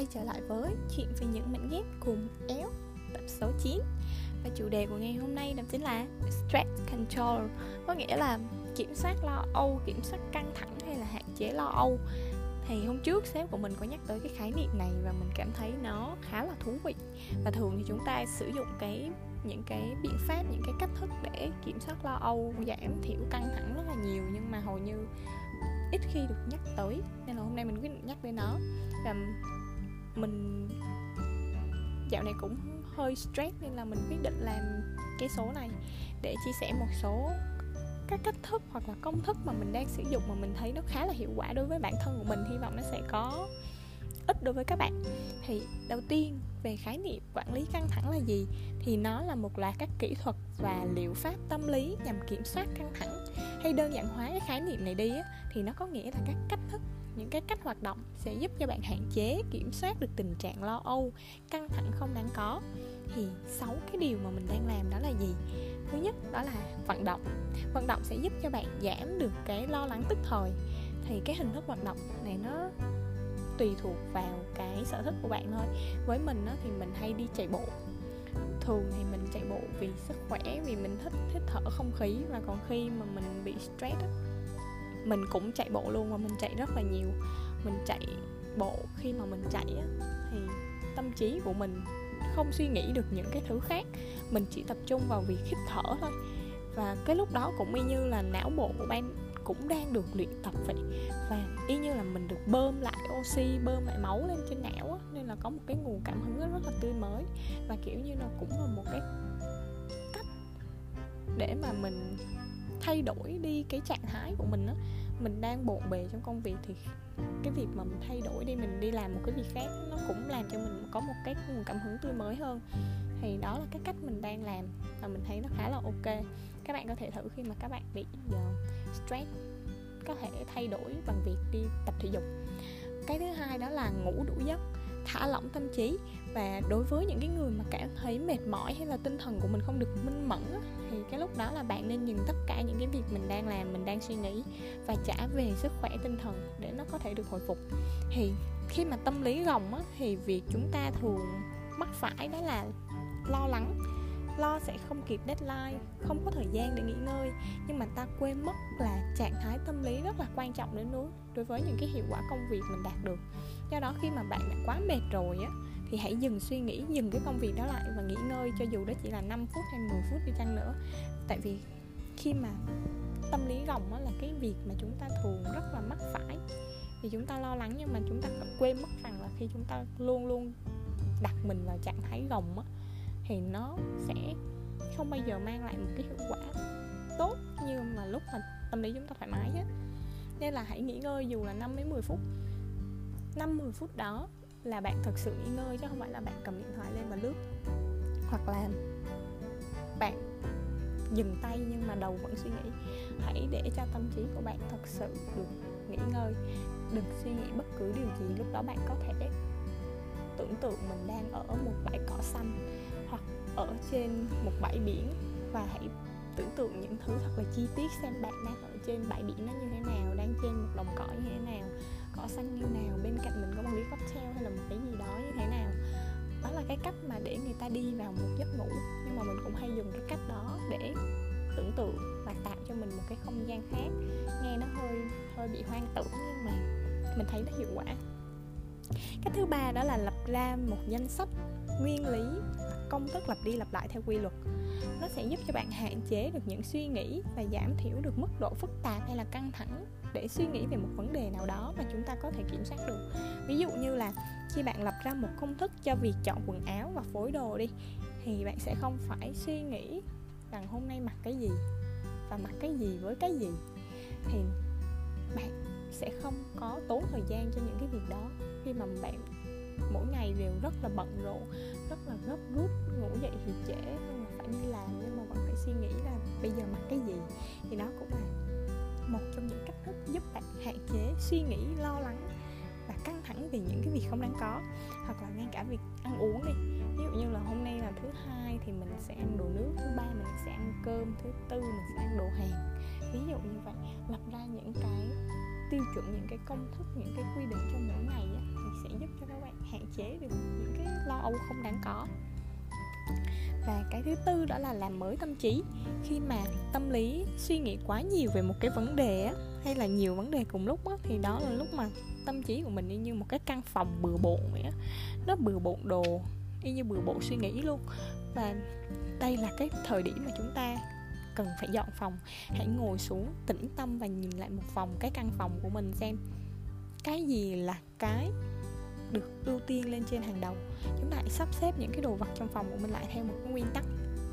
quay trở lại với chuyện về những mảnh ghép cùng éo tập số 9 Và chủ đề của ngày hôm nay đó chính là Stress Control Có nghĩa là kiểm soát lo âu, kiểm soát căng thẳng hay là hạn chế lo âu. Thì hôm trước sếp của mình có nhắc tới cái khái niệm này và mình cảm thấy nó khá là thú vị. Và thường thì chúng ta sử dụng cái những cái biện pháp những cái cách thức để kiểm soát lo âu giảm thiểu căng thẳng rất là nhiều nhưng mà hầu như ít khi được nhắc tới. Nên là hôm nay mình quyết định nhắc đến nó. Và mình dạo này cũng hơi stress nên là mình quyết định làm cái số này để chia sẻ một số các cách thức hoặc là công thức mà mình đang sử dụng mà mình thấy nó khá là hiệu quả đối với bản thân của mình. Hy vọng nó sẽ có ích đối với các bạn. Thì đầu tiên, về khái niệm quản lý căng thẳng là gì? Thì nó là một loạt các kỹ thuật và liệu pháp tâm lý nhằm kiểm soát căng thẳng. Hay đơn giản hóa cái khái niệm này đi thì nó có nghĩa là các cách thức những cái cách hoạt động sẽ giúp cho bạn hạn chế, kiểm soát được tình trạng lo âu, căng thẳng không đáng có. Thì sáu cái điều mà mình đang làm đó là gì? Thứ nhất, đó là vận động. Vận động sẽ giúp cho bạn giảm được cái lo lắng tức thời. Thì cái hình thức vận động này nó tùy thuộc vào cái sở thích của bạn thôi. Với mình thì mình hay đi chạy bộ. Thường thì mình chạy bộ vì sức khỏe, vì mình thích thích thở không khí. Và còn khi mà mình bị stress mình cũng chạy bộ luôn và mình chạy rất là nhiều. Mình chạy bộ khi mà mình chạy á, thì tâm trí của mình không suy nghĩ được những cái thứ khác. Mình chỉ tập trung vào việc hít thở thôi. Và cái lúc đó cũng y như là não bộ của bạn cũng đang được luyện tập vậy. Và y như là mình được bơm lại oxy bơm lại máu lên trên não á, nên là có một cái nguồn cảm hứng rất, rất là tươi mới. Và kiểu như là cũng là một cái cách để mà mình thay đổi đi cái trạng thái của mình á mình đang bộn bề trong công việc thì cái việc mà mình thay đổi đi mình đi làm một cái việc khác nó cũng làm cho mình có một cái nguồn cảm hứng tươi mới hơn. Thì đó là cái cách mình đang làm và mình thấy nó khá là ok. Các bạn có thể thử khi mà các bạn bị uh, stress có thể thay đổi bằng việc đi tập thể dục. Cái thứ hai đó là ngủ đủ giấc thả lỏng tâm trí. Và đối với những cái người mà cảm thấy mệt mỏi hay là tinh thần của mình không được minh mẫn thì cái lúc đó là bạn nên dừng tất cả những cái việc mình đang làm mình đang suy nghĩ và trả về sức khỏe tinh thần để nó có thể được hồi phục. Thì khi mà tâm lý gồng á, thì việc chúng ta thường mắc phải đó là lo lắng lo sẽ không kịp deadline, không có thời gian để nghỉ ngơi. Nhưng mà ta quên mất là trạng thái tâm lý rất là quan trọng đến đối đối với những cái hiệu quả công việc mình đạt được. Do đó khi mà bạn đã quá mệt rồi á, thì hãy dừng suy nghĩ, dừng cái công việc đó lại và nghỉ ngơi, cho dù đó chỉ là 5 phút hay 10 phút đi chăng nữa. Tại vì khi mà tâm lý gồng á là cái việc mà chúng ta thường rất là mắc phải. Thì chúng ta lo lắng nhưng mà chúng ta quên mất rằng là khi chúng ta luôn luôn đặt mình vào trạng thái gồng á thì nó sẽ không bao giờ mang lại một cái hiệu quả tốt như mà lúc mà tâm lý chúng ta thoải mái hết nên là hãy nghỉ ngơi dù là 5 đến 10 phút. 5 10 phút đó là bạn thật sự nghỉ ngơi chứ không phải là bạn cầm điện thoại lên và lướt. Hoặc là bạn dừng tay nhưng mà đầu vẫn suy nghĩ. Hãy để cho tâm trí của bạn thật sự được nghỉ ngơi. Đừng suy nghĩ bất cứ điều gì lúc đó bạn có thể tưởng tượng mình đang ở một bãi cỏ xanh ở trên một bãi biển và hãy tưởng tượng những thứ thật là chi tiết xem bạn đang ở trên bãi biển nó như thế nào, đang trên một đồng cỏ như thế nào, cỏ xanh như nào, bên cạnh mình có một ly cocktail hay là một cái gì đó như thế nào. Đó là cái cách mà để người ta đi vào một giấc ngủ, nhưng mà mình cũng hay dùng cái cách đó để tưởng tượng và tạo cho mình một cái không gian khác. Nghe nó hơi hơi bị hoang tưởng nhưng mà mình thấy nó hiệu quả. Cách thứ ba đó là lập ra một danh sách nguyên lý công thức lặp đi lặp lại theo quy luật. Nó sẽ giúp cho bạn hạn chế được những suy nghĩ và giảm thiểu được mức độ phức tạp hay là căng thẳng để suy nghĩ về một vấn đề nào đó mà chúng ta có thể kiểm soát được. Ví dụ như là khi bạn lập ra một công thức cho việc chọn quần áo và phối đồ đi, thì bạn sẽ không phải suy nghĩ rằng hôm nay mặc cái gì và mặc cái gì với cái gì. Thì bạn sẽ không có tốn thời gian cho những cái việc đó khi mà bạn mỗi ngày đều rất là bận rộn, rất là gấp rút, ngủ dậy thì trễ, nhưng mà phải đi làm, nhưng mà vẫn phải suy nghĩ là bây giờ mặc cái gì. Thì đó cũng là một trong những cách thức giúp bạn hạn chế suy nghĩ, lo lắng và căng thẳng vì những cái việc không đáng có, hoặc là ngay cả việc ăn uống đi. Ví dụ như là hôm nay là thứ hai thì mình sẽ ăn đồ nước, thứ ba mình sẽ ăn cơm, thứ tư mình sẽ ăn đồ hàng ví dụ như vậy, lập ra những cái tiêu chuẩn những cái công thức những cái quy định cho mỗi ngày á, thì sẽ giúp cho các bạn hạn chế được những cái lo âu không đáng có. Và cái thứ tư đó là làm mới tâm trí. Khi mà tâm lý suy nghĩ quá nhiều về một cái vấn đề á, hay là nhiều vấn đề cùng lúc á, thì đó là lúc mà tâm trí của mình y như một cái căn phòng bừa bộn vậy á. Nó bừa bộn đồ y như bừa bộn suy nghĩ luôn. Và đây là cái thời điểm mà chúng ta cần phải dọn phòng. Hãy ngồi xuống tĩnh tâm và nhìn lại một vòng cái căn phòng của mình xem. Cái gì là cái được ưu tiên lên trên hàng đầu? Chúng ta hãy sắp xếp những cái đồ vật trong phòng của mình lại theo một cái nguyên tắc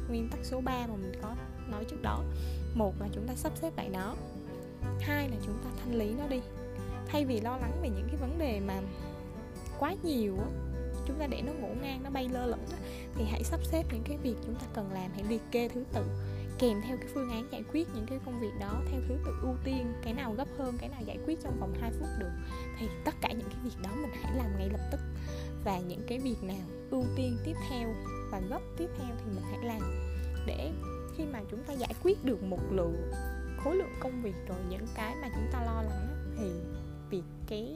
nguyên tắc số 3 mà mình có nói trước đó. Một là chúng ta sắp xếp lại nó. Hai là chúng ta thanh lý nó đi. Thay vì lo lắng về những cái vấn đề mà quá nhiều á chúng ta để nó ngủ ngang nó bay lơ lửng á, thì hãy sắp xếp những cái việc chúng ta cần làm. Hãy liệt kê thứ tự kèm theo cái phương án giải quyết những cái công việc đó theo thứ tự ưu tiên, cái nào gấp hơn, cái nào giải quyết trong vòng 2 phút được. Thì tất cả những cái việc đó mình hãy làm ngay lập tức. Và những cái việc nào ưu tiên tiếp theo và gấp tiếp theo thì mình hãy làm. Để khi mà chúng ta giải quyết được một lượng khối lượng công việc rồi, những cái mà chúng ta lo lắng thì việc cái,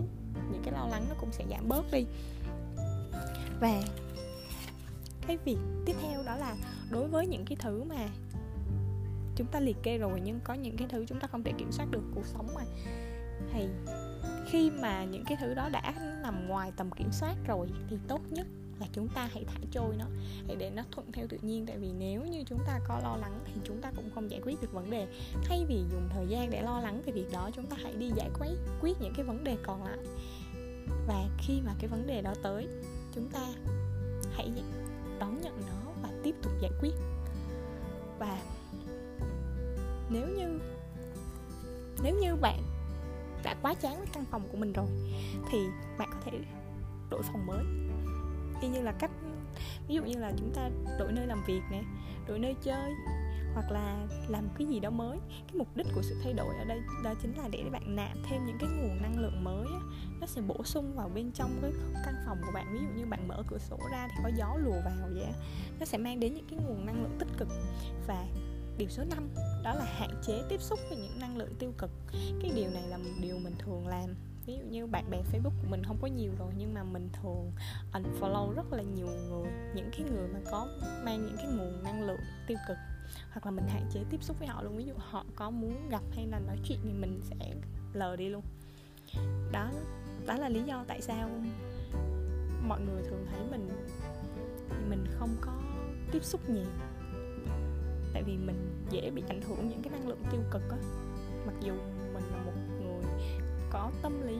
những cái lo lắng nó cũng sẽ giảm bớt đi. Và cái việc tiếp theo đó là đối với những cái thứ mà chúng ta liệt kê rồi, nhưng có những cái thứ chúng ta không thể kiểm soát được cuộc sống mà. Thì khi mà những cái thứ đó đã nằm ngoài tầm kiểm soát rồi thì tốt nhất là chúng ta hãy thả trôi nó, hãy để nó thuận theo tự nhiên. Tại vì nếu như chúng ta có lo lắng thì chúng ta cũng không giải quyết được vấn đề. Thay vì dùng thời gian để lo lắng về việc đó, chúng ta hãy đi giải quyết quyết những cái vấn đề còn lại. Và khi mà cái vấn đề đó tới, chúng ta hãy đón nhận nó và tiếp tục giải quyết. Và nếu như nếu như bạn đã quá chán với căn phòng của mình rồi thì bạn có thể đổi phòng mới y như là cách ví dụ như là chúng ta đổi nơi làm việc nè đổi nơi chơi hoặc là làm cái gì đó mới cái mục đích của sự thay đổi ở đây đó chính là để bạn nạp thêm những cái nguồn năng lượng mới á, nó sẽ bổ sung vào bên trong cái căn phòng của bạn ví dụ như bạn mở cửa sổ ra thì có gió lùa vào vậy á. nó sẽ mang đến những cái nguồn năng lượng tích cực và điều số 5 đó là hạn chế tiếp xúc với những năng lượng tiêu cực. Cái điều này là một điều mình thường làm. Ví dụ như bạn bè facebook của mình không có nhiều rồi, nhưng mà mình thường unfollow rất là nhiều người, những cái người mà có mang những cái nguồn năng lượng tiêu cực, hoặc là mình hạn chế tiếp xúc với họ luôn. Ví dụ họ có muốn gặp hay là nói chuyện thì mình sẽ lờ đi luôn. Đó đó là lý do tại sao mọi người thường thấy mình thì mình không có tiếp xúc nhiều tại vì mình dễ bị ảnh hưởng những cái năng lượng tiêu cực á. Mặc dù mình là một người có tâm lý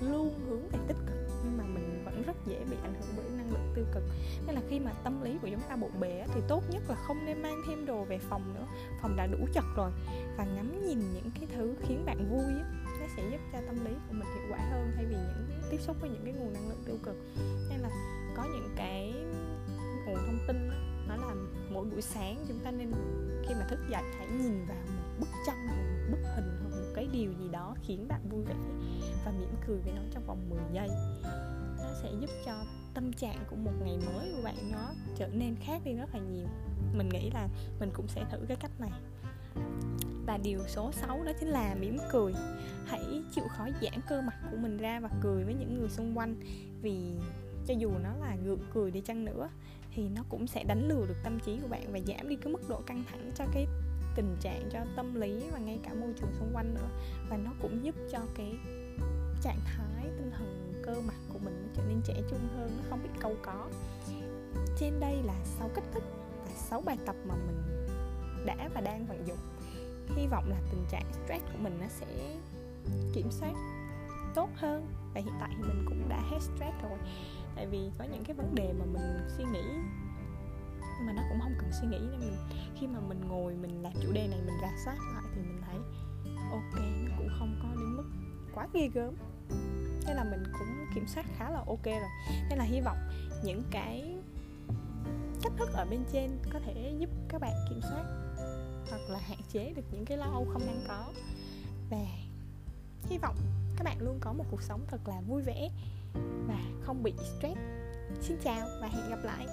luôn hướng về tích cực nhưng mà mình vẫn rất dễ bị ảnh hưởng bởi năng lượng tiêu cực. Nên là khi mà tâm lý của chúng ta bộn bề thì tốt nhất là không nên mang thêm đồ về phòng nữa. Phòng đã đủ chật rồi. Và ngắm nhìn những cái thứ khiến bạn vui á nó sẽ giúp cho tâm lý của mình hiệu quả hơn thay vì những tiếp xúc với những cái nguồn năng lượng tiêu cực. Nên là có những cái nguồn thông tin đó, mỗi buổi sáng chúng ta nên khi mà thức dậy hãy nhìn vào một bức tranh hoặc một bức hình hoặc một cái điều gì đó khiến bạn vui vẻ và mỉm cười với nó trong vòng 10 giây. Nó sẽ giúp cho tâm trạng của một ngày mới của bạn nó trở nên khác đi rất là nhiều. Mình nghĩ là mình cũng sẽ thử cái cách này. Và điều số 6 đó chính là mỉm cười. Hãy chịu khó giãn cơ mặt của mình ra và cười với những người xung quanh vì cho dù nó là gượng cười đi chăng nữa thì nó cũng sẽ đánh lừa được tâm trí của bạn và giảm đi cái mức độ căng thẳng cho cái tình trạng, cho tâm lý và ngay cả môi trường xung quanh nữa. Và nó cũng giúp cho cái trạng thái tinh thần, cơ mặt của mình nó trở nên trẻ trung hơn, nó không bị câu có. Trên đây là sáu cách thức và sáu bài tập mà mình đã và đang vận dụng. Hy vọng là tình trạng stress của mình nó sẽ kiểm soát tốt hơn. Và hiện tại thì mình cũng đã hết stress rồi tại vì có những cái vấn đề mà mình suy nghĩ mà nó cũng không cần suy nghĩ nên mình, khi mà mình ngồi mình làm chủ đề này, mình rà soát lại thì mình thấy, ok, nó cũng không có đến mức quá ghê gớm. Thế là mình cũng kiểm soát khá là ok rồi. Nên là hy vọng những cái cách thức ở bên trên có thể giúp các bạn kiểm soát hoặc là hạn chế được những cái lo âu không đang có. Và hy vọng các bạn luôn có một cuộc sống thật là vui vẻ và không bị stress. Xin chào và hẹn gặp lại.